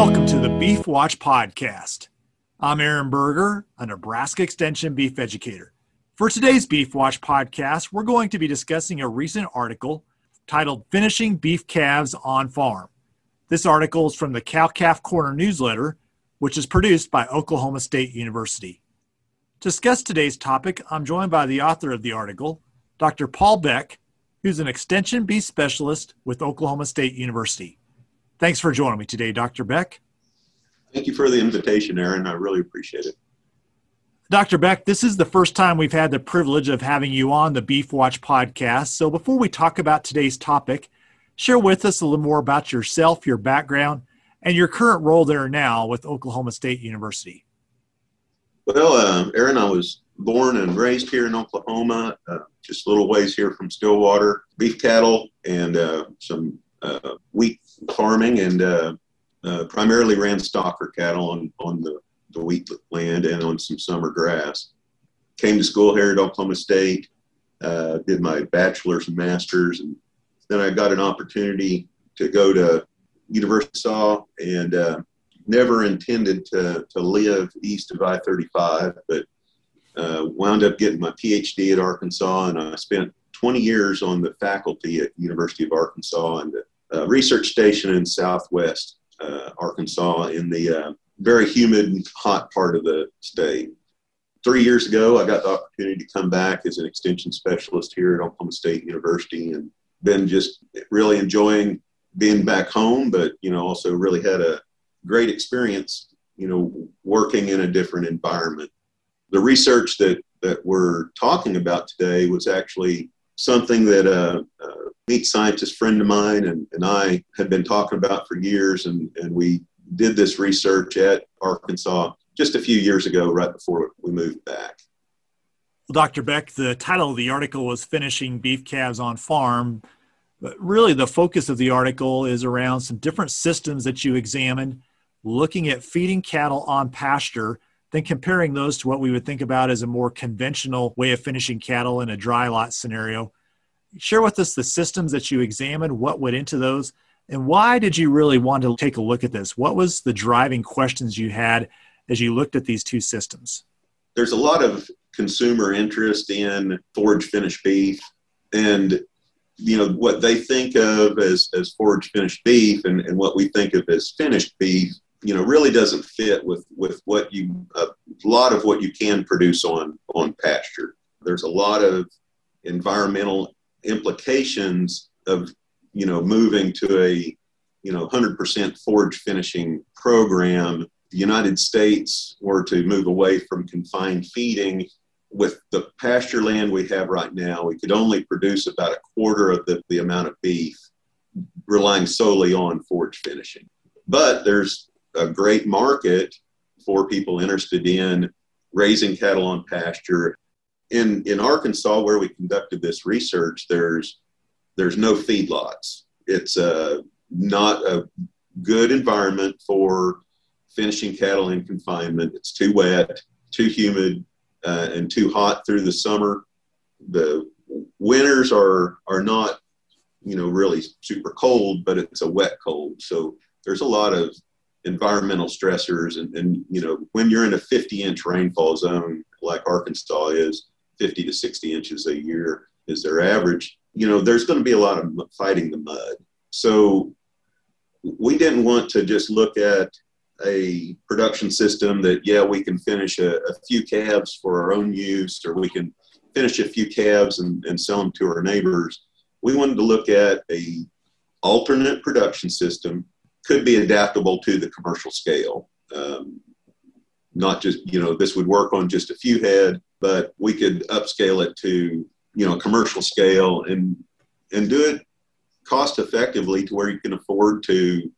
Welcome to the Beef Watch Podcast. I'm Aaron Berger, a Nebraska Extension beef educator. For today's Beef Watch Podcast, we're going to be discussing a recent article titled Finishing Beef Calves on Farm. This article is from the Cow Calf Corner newsletter, which is produced by Oklahoma State University. To discuss today's topic, I'm joined by the author of the article, Dr. Paul Beck, who's an extension beef specialist with Oklahoma State University. Thanks for joining me today, Dr. Beck. Thank you for the invitation, Aaron. I really appreciate it. Dr. Beck, this is the first time we've had the privilege of having you on the Beef Watch podcast. So before we talk about today's topic, share with us a little more about yourself, your background, and your current role there now with Oklahoma State University. Well, uh, Aaron, I was born and raised here in Oklahoma, uh, just a little ways here from Stillwater. Beef cattle and uh, some uh, wheat farming and uh, uh, primarily ran stocker cattle on, on the, the wheat land and on some summer grass. Came to school here at Oklahoma State, uh, did my bachelor's and master's, and then I got an opportunity to go to University of and uh, never intended to, to live east of I-35, but uh, wound up getting my PhD at Arkansas, and I spent 20 years on the faculty at University of Arkansas and research station in southwest uh, Arkansas in the uh, very humid, hot part of the state. Three years ago, I got the opportunity to come back as an extension specialist here at Oklahoma State University and been just really enjoying being back home, but, you know, also really had a great experience, you know, working in a different environment. The research that, that we're talking about today was actually something that uh, uh, meat scientist friend of mine and, and I had been talking about for years, and, and we did this research at Arkansas just a few years ago, right before we moved back. Well, Dr. Beck, the title of the article was Finishing Beef Calves on Farm. But really, the focus of the article is around some different systems that you examined, looking at feeding cattle on pasture, then comparing those to what we would think about as a more conventional way of finishing cattle in a dry lot scenario share with us the systems that you examined, what went into those, and why did you really want to take a look at this? What was the driving questions you had as you looked at these two systems? There's a lot of consumer interest in forage finished beef and you know what they think of as, as forage finished beef and, and what we think of as finished beef you know really doesn't fit with with what you a lot of what you can produce on on pasture. There's a lot of environmental implications of you know moving to a you know 100% forage finishing program. The united states were to move away from confined feeding. With the pasture land we have right now we could only produce about a quarter of the, the amount of beef relying solely on forage finishing. But there's a great market for people interested in raising cattle on pasture in in Arkansas, where we conducted this research, there's there's no feedlots. It's uh, not a good environment for finishing cattle in confinement. It's too wet, too humid, uh, and too hot through the summer. The winters are are not, you know, really super cold, but it's a wet cold. So there's a lot of environmental stressors, and, and you know, when you're in a 50 inch rainfall zone like Arkansas is, 50 to 60 inches a year is their average, you know, there's going to be a lot of fighting the mud. So we didn't want to just look at a production system that, yeah, we can finish a, a few calves for our own use, or we can finish a few calves and, and sell them to our neighbors. We wanted to look at a alternate production system, could be adaptable to the commercial scale. Um, not just, you know, this would work on just a few head, but we could upscale it to you know commercial scale and and do it cost effectively to where you can afford to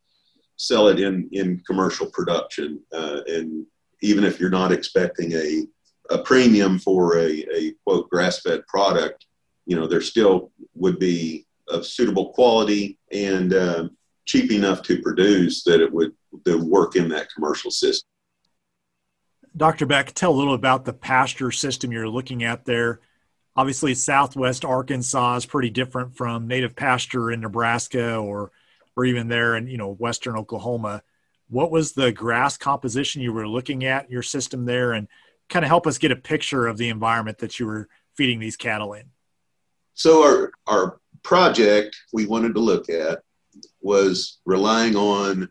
sell it in in commercial production uh, and even if you're not expecting a a premium for a, a quote grass fed product you know there still would be of suitable quality and uh, cheap enough to produce that it would, would work in that commercial system Dr. Beck, tell a little about the pasture system you're looking at there. Obviously, Southwest Arkansas is pretty different from native pasture in Nebraska or or even there in you know Western Oklahoma. what was the grass composition you were looking at your system there and kind of help us get a picture of the environment that you were feeding these cattle in so our our project we wanted to look at was relying on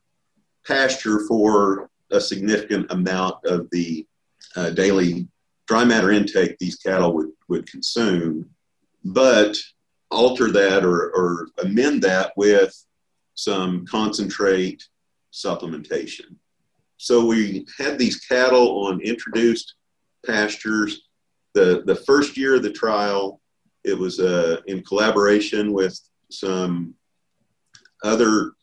pasture for a significant amount of the uh, daily dry matter intake these cattle would, would consume, but alter that or, or amend that with some concentrate supplementation. So we had these cattle on introduced pastures. The, the first year of the trial, it was uh, in collaboration with some other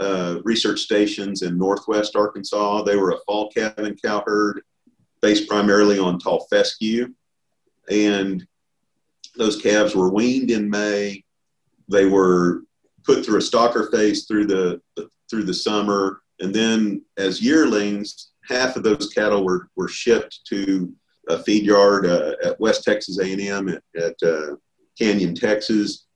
uh, research stations in northwest Arkansas. They were a fall calving cow herd based primarily on tall fescue. And those calves were weaned in May. They were put through a stocker phase through the, through the summer. And then as yearlings, half of those cattle were, were shipped to a feed yard uh, at West Texas A&M at, at uh, Canyon, Texas.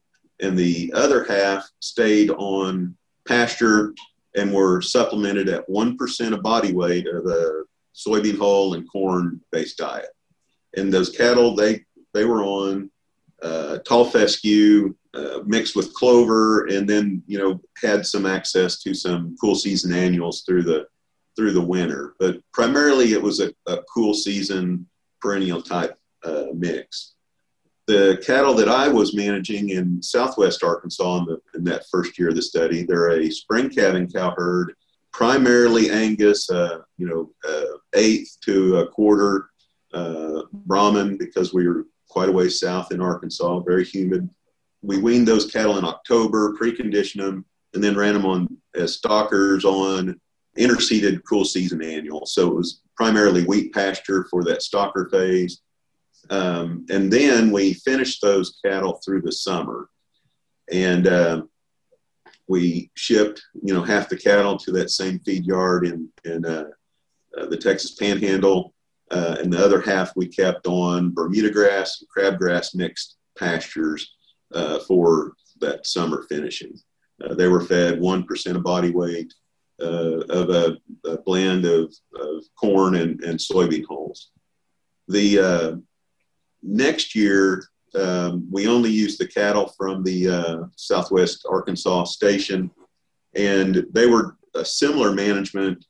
And the other half stayed on pasture and were supplemented at 1% of body weight of a soybean hull and corn based diet. And those cattle, they, they were on uh, tall fescue uh, mixed with clover and then, you know, had some access to some cool season annuals through the, through the winter. But primarily it was a, a cool season perennial type uh, mix the cattle that I was managing in southwest Arkansas in, the, in, that first year of the study, they're a spring calving cow herd, primarily Angus, uh, you know, uh, eighth to a quarter uh, Brahman because we were quite a ways south in Arkansas, very humid. We weaned those cattle in October, preconditioned them, and then ran them on as stockers on interseeded cool season annual. So it was primarily wheat pasture for that stocker phase um, and then we finished those cattle through the summer. And uh, we shipped, you know, half the cattle to that same feed yard in, in uh, uh, the Texas Panhandle. Uh, and the other half we kept on Bermuda grass and crabgrass mixed pastures uh, for that summer finishing. Uh, they were fed 1% of body weight of a, a, blend of, of corn and, and soybean hulls. The next year, um, we only used the cattle from the uh, Southwest Arkansas station, and they were a similar management,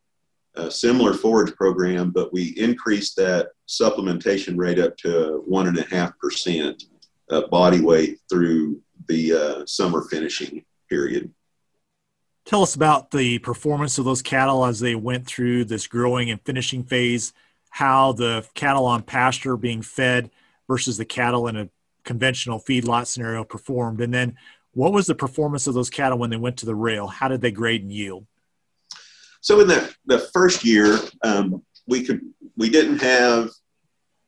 a similar forage program, but we increased that supplementation rate up to one and a half percent body weight through the uh, summer finishing period. Tell us about the performance of those cattle as they went through this growing and finishing phase, how the cattle on pasture being fed versus the cattle in a conventional feedlot scenario performed? And then what was the performance of those cattle when they went to the rail? How did they grade and yield? So in the, the first year, um, we could we didn't have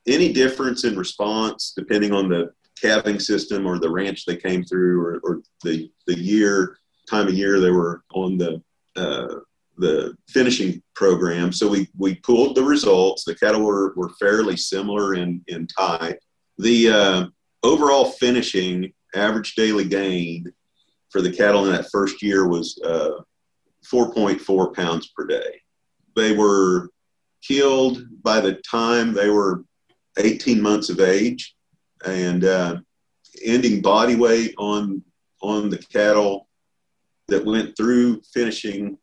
any difference in response depending on the calving system or the ranch they came through or, or the the year time of year they were on the uh, the finishing program. So we we pulled the results. The cattle were, were fairly similar in in type. The uh, overall finishing average daily gain for the cattle in that first year was uh, 4.4 pounds per day. They were killed by the time they were 18 months of age, and uh, ending body weight on on the cattle that went through finishing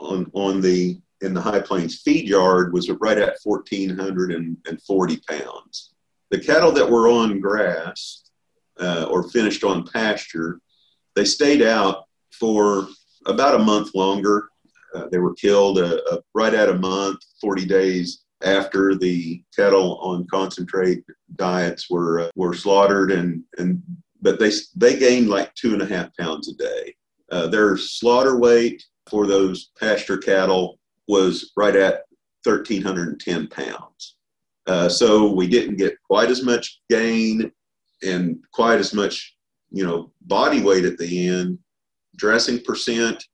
on on the in the High Plains feed yard was right at 1,440 pounds. The cattle that were on grass uh, or finished on pasture, they stayed out for about a month longer. Uh, they were killed uh, uh right at a month, 40 days after the cattle on concentrate diets were uh, were slaughtered, and and but they they gained like two and a half pounds a day. Uh, their slaughter weight for those pasture cattle was right at 1,310 pounds. Uh, so we didn't get quite as much gain and quite as much, you know, body weight at the end. Dressing percent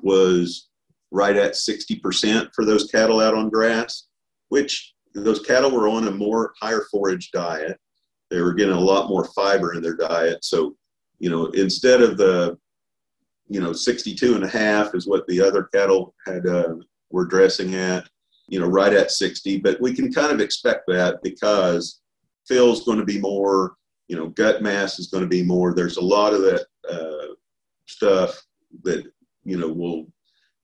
was right at 60% for those cattle out on grass, which those cattle were on a more higher forage diet. They were getting a lot more fiber in their diet. So, you know, instead of the, you know, 62 and a half is what the other cattle had uh, we're dressing at, you know, right at 60. But we can kind of expect that because fill's going to be more, you know, gut mass is going to be more. There's a lot of that uh, stuff that, you know, will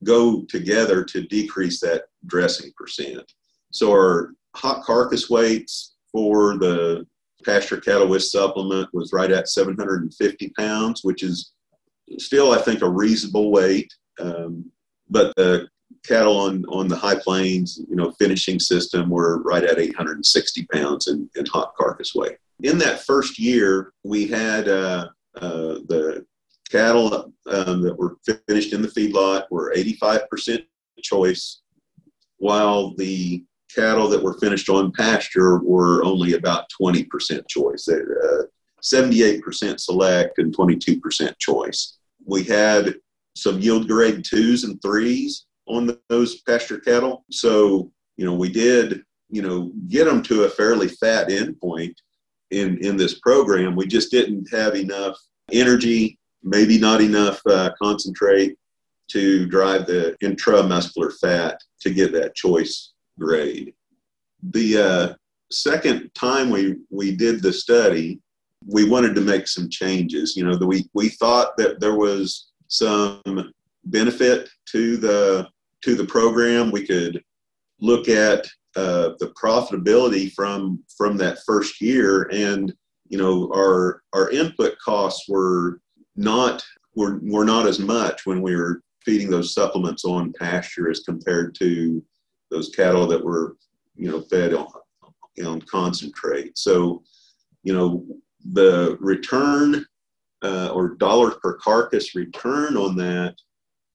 go together to decrease that dressing percent. So our hot carcass weights for the pasture cattle with supplement was right at 750 pounds, which is still, I think, a reasonable weight. Um, but the cattle on, on the high plains, you know, finishing system were right at 860 pounds in, in hot carcass weight. In that first year, we had uh, uh, the cattle um, that were finished in the feedlot were 85% choice, while the cattle that were finished on pasture were only about 20% choice, uh, 78% select and 22% choice. We had some yield grade twos and threes on the, those pasture cattle. So, you know, we did, you know, get them to a fairly fat endpoint in, in this program. We just didn't have enough energy, maybe not enough uh, concentrate to drive the intramuscular fat to get that choice grade. The uh, second time we, we did the study, we wanted to make some changes. You know, the, we, we thought that there was some benefit to the to the program. We could look at uh, the profitability from from that first year, and you know, our our input costs were not were, were not as much when we were feeding those supplements on pasture as compared to those cattle that were, you know, fed on, on concentrate. So, you know, the return uh, or dollars per carcass return on that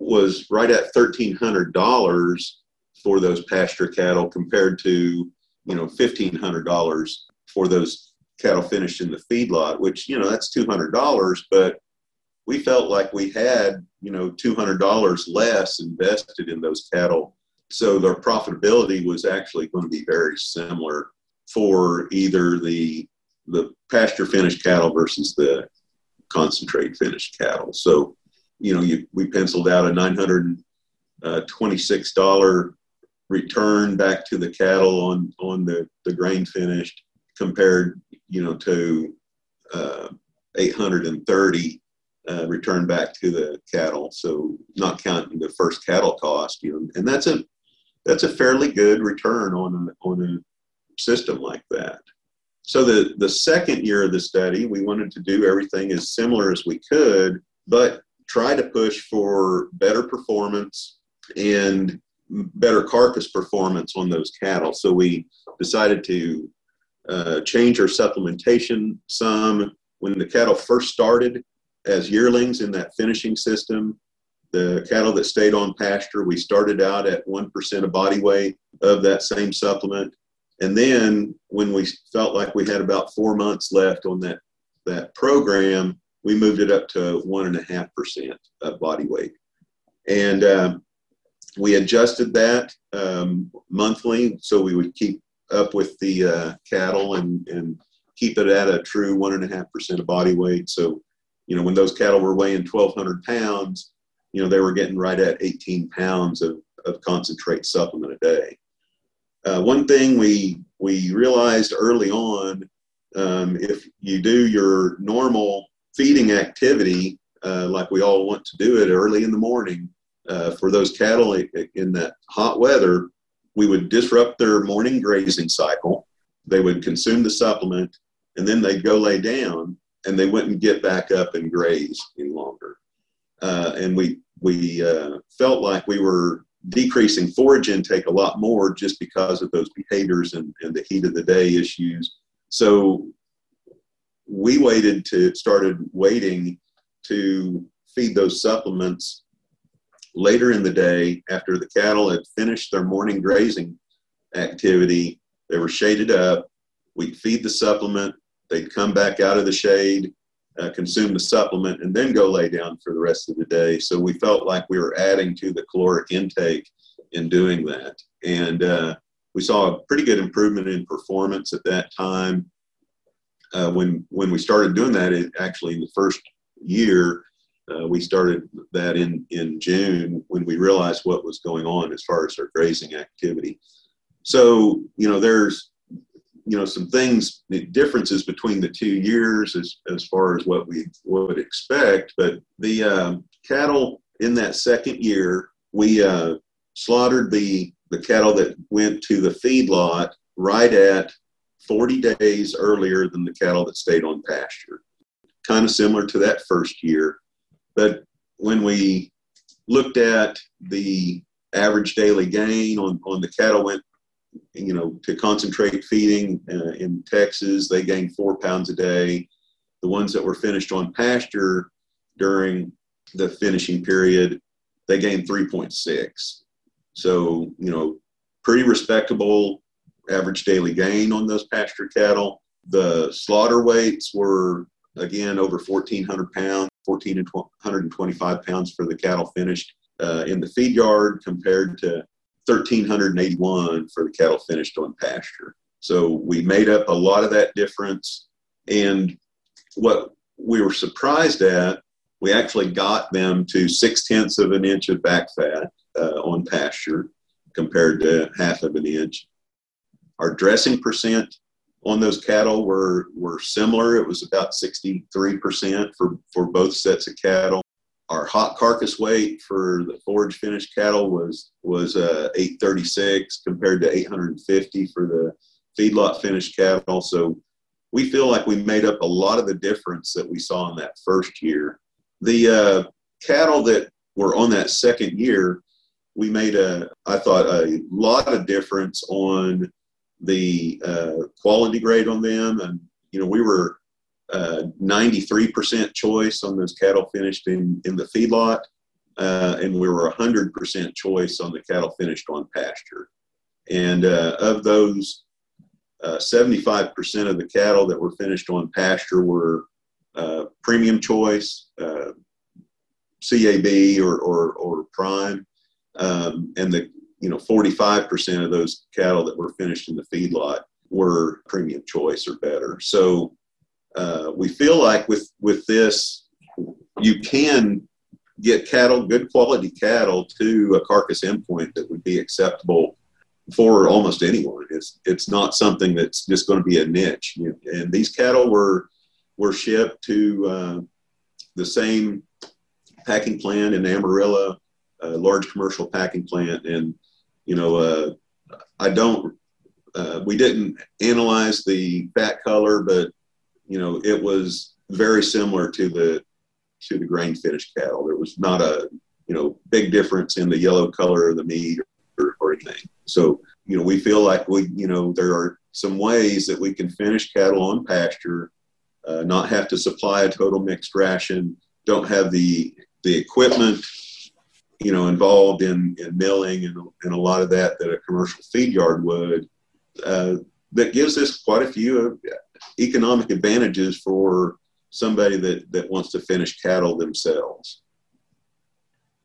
was right at thirteen hundred dollars for those pasture cattle compared to you know fifteen hundred dollars for those cattle finished in the feedlot, which you know that's two hundred dollars, but we felt like we had you know $200 less invested in those cattle. So their profitability was actually going to be very similar for either the the pasture finished cattle versus the concentrate finished cattle. So you know you, we penciled out a $926 return back to the cattle on on the the grain finished compared you know to uh, 830 uh, return back to the cattle. So not counting the first cattle cost, you know, and that's a that's a fairly good return on a, on a system like that. So the the second year of the study, we wanted to do everything as similar as we could, but try to push for better performance and better carcass performance on those cattle. So we decided to uh, change our supplementation some. When the cattle first started, as yearlings in that finishing system. The cattle that stayed on pasture, we started out at 1% of body weight of that same supplement. And then when we felt like we had about four months left on that, that program, we moved it up to 1.5% of body weight. And um, we adjusted that um, monthly so we would keep up with the uh, cattle and, and keep it at a true 1.5% of body weight. So you know, when those cattle were weighing 1,200 pounds, you know, they were getting right at 18 pounds of, of concentrate supplement a day. Uh, one thing we we realized early on, um, if you do your normal feeding activity, uh, like we all want to do it early in the morning, uh, for those cattle in that hot weather, we would disrupt their morning grazing cycle. They would consume the supplement, and then they'd go lay down and they wouldn't get back up and graze any longer. Uh, and we we uh, felt like we were decreasing forage intake a lot more just because of those behaviors and, and the heat of the day issues. So we waited to started waiting to feed those supplements later in the day after the cattle had finished their morning grazing activity. They were shaded up. We'd feed the supplement they'd come back out of the shade, uh, consume the supplement, and then go lay down for the rest of the day. So we felt like we were adding to the caloric intake in doing that. And uh, we saw a pretty good improvement in performance at that time. Uh, when when we started doing that, it actually in the first year, Uh, we started that in, in June when we realized what was going on as far as our grazing activity. So, you know, there's, you know, some things, differences between the two years as, as far as what we would expect. But the uh, cattle in that second year, we uh, slaughtered the, the cattle that went to the feedlot right at 40 days earlier than the cattle that stayed on pasture. Kind of similar to that first year. But when we looked at the average daily gain on, on the cattle went, you know, to concentrate feeding uh, in Texas, they gained four pounds a day. The ones that were finished on pasture during the finishing period, they gained 3.6. So, you know, pretty respectable average daily gain on those pasture cattle. The slaughter weights were again over 1,400 pounds, 1,425 pounds for the cattle finished uh, in the feed yard compared to 1,381 for the cattle finished on pasture. So we made up a lot of that difference. And what we were surprised at, we actually got them to six tenths of an inch of back fat uh, on pasture compared to half of an inch. Our dressing percent on those cattle were, were similar. It was about 63% for, for both sets of cattle. Our hot carcass weight for the forage finished cattle was, was uh, 836 compared to 850 for the feedlot finished cattle. So we feel like we made up a lot of the difference that we saw in that first year. The uh, cattle that were on that second year, we made a, I thought, a lot of difference on the uh, quality grade on them. And, you know, we were uh, 93% choice on those cattle finished in, in the feedlot. Uh, and we were 100% choice on the cattle finished on pasture. And uh, of those, 75% uh, of the cattle that were finished on pasture were uh, premium choice, CAB or, or, or prime. Um, and the you know, 45% of those cattle that were finished in the feedlot were premium choice or better. So uh, we feel like with with this, you can get cattle, good quality cattle, to a carcass endpoint that would be acceptable for almost anyone. It's it's not something that's just going to be a niche. And these cattle were were shipped to uh, the same packing plant in Amarillo, a large commercial packing plant, and you know, uh, I don't, uh, we didn't analyze the fat color, but, you know, it was very similar to the, to the grain finished cattle. There was not a, you know, big difference in the yellow color of the meat or, or anything. So, you know, we feel like we, you know, there are some ways that we can finish cattle on pasture, uh, not have to supply a total mixed ration, don't have the the equipment you know, involved in, in milling and, and a lot of that that a commercial feed yard would, uh, that gives us quite a few economic advantages for somebody that, that wants to finish cattle themselves.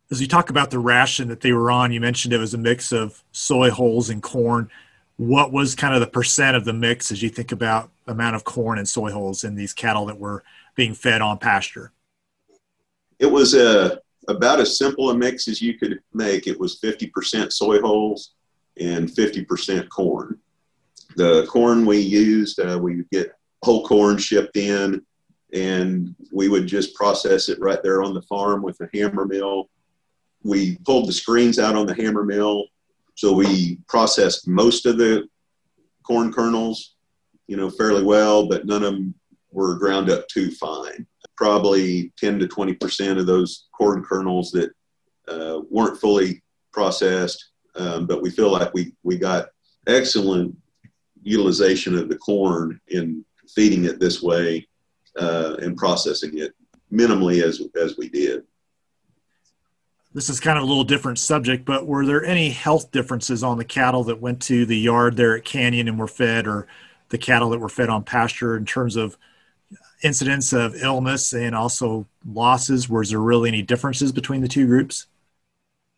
As you talk about the ration that they were on, you mentioned it was a mix of soy hulls and corn. What was kind of the percent of the mix as you think about amount of corn and soy hulls in these cattle that were being fed on pasture? It was a about as simple a mix as you could make. It was 50% soy hulls and 50% corn. The corn we used, uh, we would get whole corn shipped in, and we would just process it right there on the farm with a hammer mill. We pulled the screens out on the hammer mill, so we processed most of the corn kernels, you know, fairly well, but none of them were ground up too fine probably 10 to 20 percent of those corn kernels that uh, weren't fully processed, um, but we feel like we, we got excellent utilization of the corn in feeding it this way uh, and processing it minimally as, as we did. This is kind of a little different subject, but were there any health differences on the cattle that went to the yard there at Canyon and were fed, or the cattle that were fed on pasture in terms of incidents of illness and also losses? Was there really any differences between the two groups?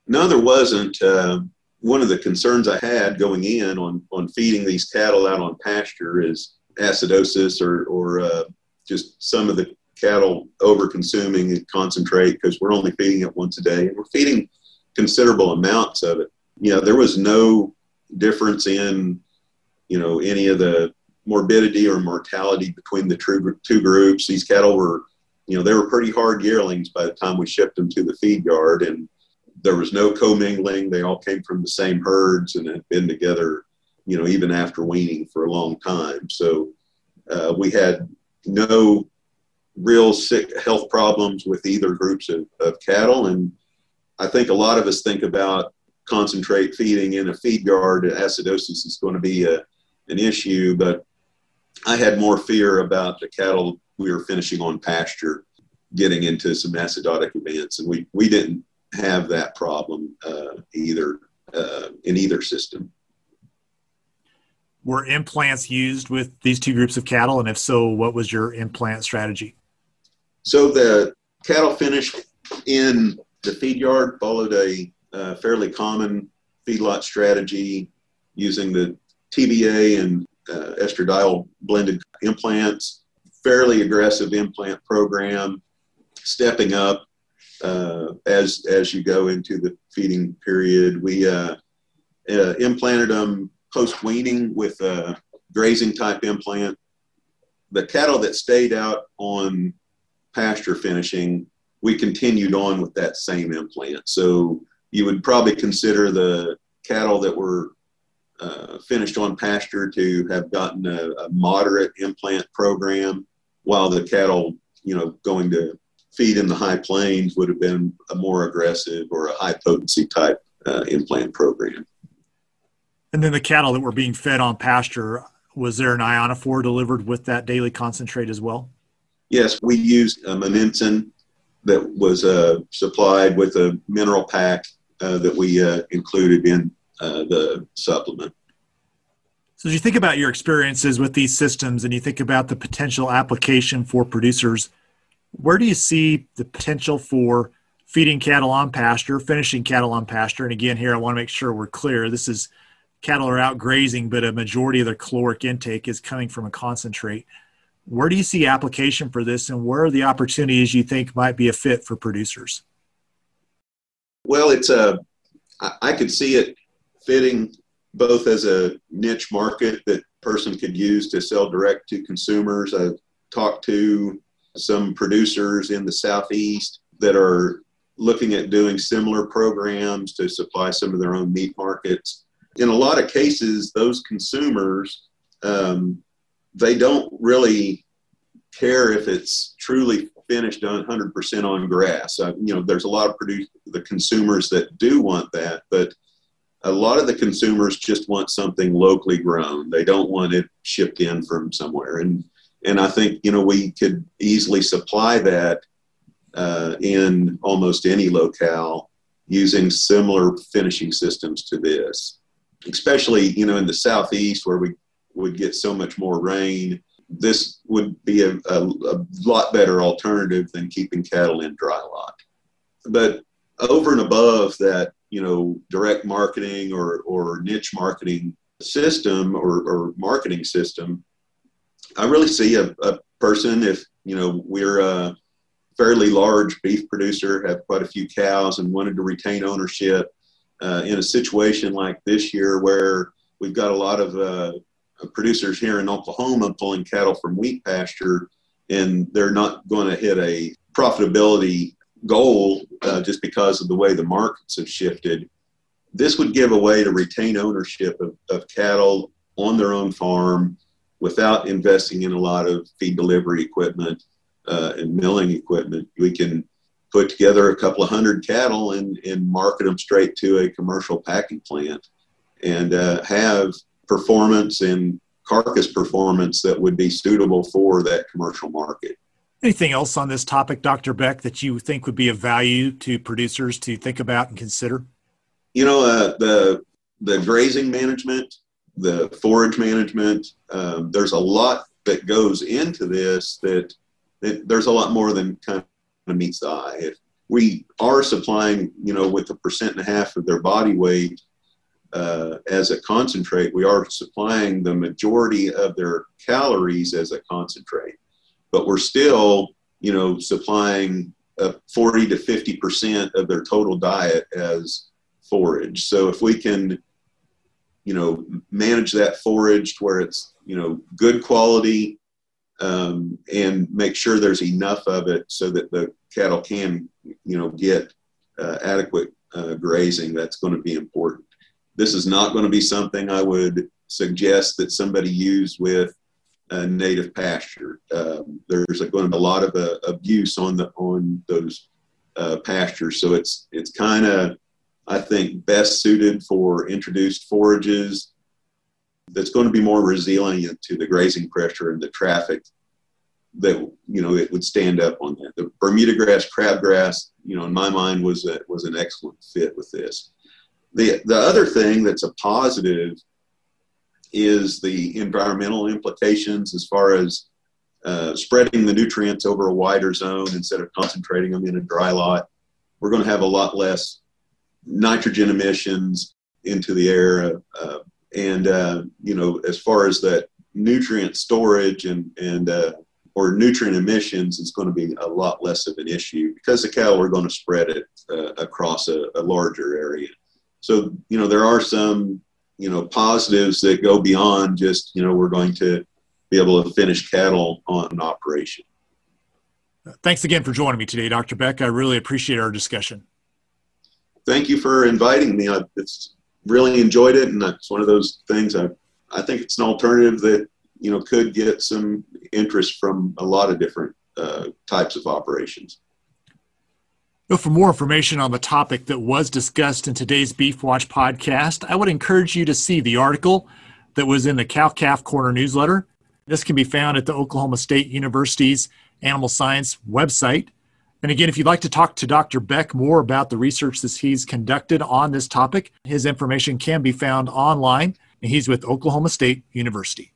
No, there wasn't. Uh, one of the concerns I had going in on, on feeding these cattle out on pasture is acidosis or, or uh, just some of the cattle over consuming concentrate because we're only feeding it once a day and we're feeding considerable amounts of it. You know, there was no difference in, you know, any of the morbidity or mortality between the two groups. These cattle were, you know, they were pretty hard yearlings by the time we shipped them to the feed yard, and there was no commingling. They all came from the same herds and had been together, you know, even after weaning for a long time. So uh, we had no real sick health problems with either groups of, of cattle. And I think a lot of us think about concentrate feeding in a feed yard. Acidosis is going to be a, an issue, but I had more fear about the cattle we were finishing on pasture getting into some acidotic events, and we, we didn't have that problem uh, either uh, in either system. Were implants used with these two groups of cattle, and if so, what was your implant strategy? So the cattle finished in the feed yard followed a uh, fairly common feedlot strategy using the TBA and uh, estradiol blended implants, fairly aggressive implant program, stepping up uh, as as you go into the feeding period. We uh, uh, implanted them post weaning with a grazing type implant. The cattle that stayed out on pasture finishing, we continued on with that same implant. So you would probably consider the cattle that were uh, finished on pasture to have gotten a, a, moderate implant program, while the cattle, you know, going to feed in the high plains would have been a more aggressive or a high potency type uh, implant program. And then the cattle that were being fed on pasture, was there an ionophore delivered with that daily concentrate as well? Yes, we used a Monensin that was uh, supplied with a mineral pack uh, that we uh, included in uh, the supplement. So, as you think about your experiences with these systems and you think about the potential application for producers, where do you see the potential for feeding cattle on pasture, finishing cattle on pasture? And again, here I want to make sure we're clear. This is cattle are out grazing, but a majority of their caloric intake is coming from a concentrate. Where do you see application for this, and where are the opportunities you think might be a fit for producers? Well, it's a I could see it fitting both as a niche market that person could use to sell direct to consumers. I've talked to some producers in the southeast that are looking at doing similar programs to supply some of their own meat markets. In a lot of cases, those consumers um, they don't really care if it's truly finished 100% on grass. You know, there's a lot of produce, the consumers that do want that, but a lot of the consumers just want something locally grown. They don't want it shipped in from somewhere. And and I think you know we could easily supply that uh, in almost any locale using similar finishing systems to this. Especially you know in the southeast where we would get so much more rain this would be a, a, a, lot better alternative than keeping cattle in dry lot. But over and above that, you know, direct marketing or, or niche marketing system or, or marketing system, I really see a, a person if, you know, we're a fairly large beef producer, have quite a few cows and wanted to retain ownership uh, in a situation like this year where we've got a lot of uh, producers here in Oklahoma pulling cattle from wheat pasture, and they're not going to hit a profitability goal uh, just because of the way the markets have shifted. This would give a way to retain ownership of, of cattle on their own farm without investing in a lot of feed delivery equipment uh, and milling equipment. We can put together a couple of hundred cattle and, and market them straight to a commercial packing plant and uh, have performance and carcass performance that would be suitable for that commercial market. Anything else on this topic, Dr. Beck, that you think would be of value to producers to think about and consider? You know, uh, the the grazing management, the forage management. Um, there's a lot that goes into this. That, that there's a lot more than kind of meets the eye. If we are supplying, you know, with a percent and a half of their body weight uh, as a concentrate, we are supplying the majority of their calories as a concentrate. But we're still you know, supplying uh, 40 to 50 percent of their total diet as forage. So if we can, you know, manage that forage to where it's you know good quality um, and make sure there's enough of it so that the cattle can you know get uh, adequate uh, grazing. That's going to be important. This is not going to be something I would suggest that somebody use with a native pasture. Um, there's going to be a lot of uh, abuse on the on those uh, pastures, so it's it's kind of I think best suited for introduced forages. That's going to be more resilient to the grazing pressure and the traffic that you know it would stand up on that. The Bermuda grass, crabgrass, you know, in my mind was a, was an excellent fit with this. The the other thing that's a positive is the environmental implications as far as uh, spreading the nutrients over a wider zone instead of concentrating them in a dry lot. We're going to have a lot less nitrogen emissions into the air, uh, and uh, you know, as far as that nutrient storage and and uh, or nutrient emissions is going to be a lot less of an issue because the cattle are going to spread it uh, across a, a, larger area. So, you know, there are some, you know, positives that go beyond just, you know, we're going to be able to finish cattle on an operation. Thanks again for joining me today, Dr. Beck. I really appreciate our discussion. Thank you for inviting me. I it's really enjoyed it, and it's one of those things I, I think it's an alternative that you know could get some interest from a lot of different uh, types of operations. For more information on the topic that was discussed in today's Beef Watch podcast, I would encourage you to see the article that was in the Cow Calf Corner newsletter. This can be found at the Oklahoma State University's Animal Science website. And again, if you'd like to talk to Dr. Beck more about the research that he's conducted on this topic, his information can be found online. And he's with Oklahoma State University.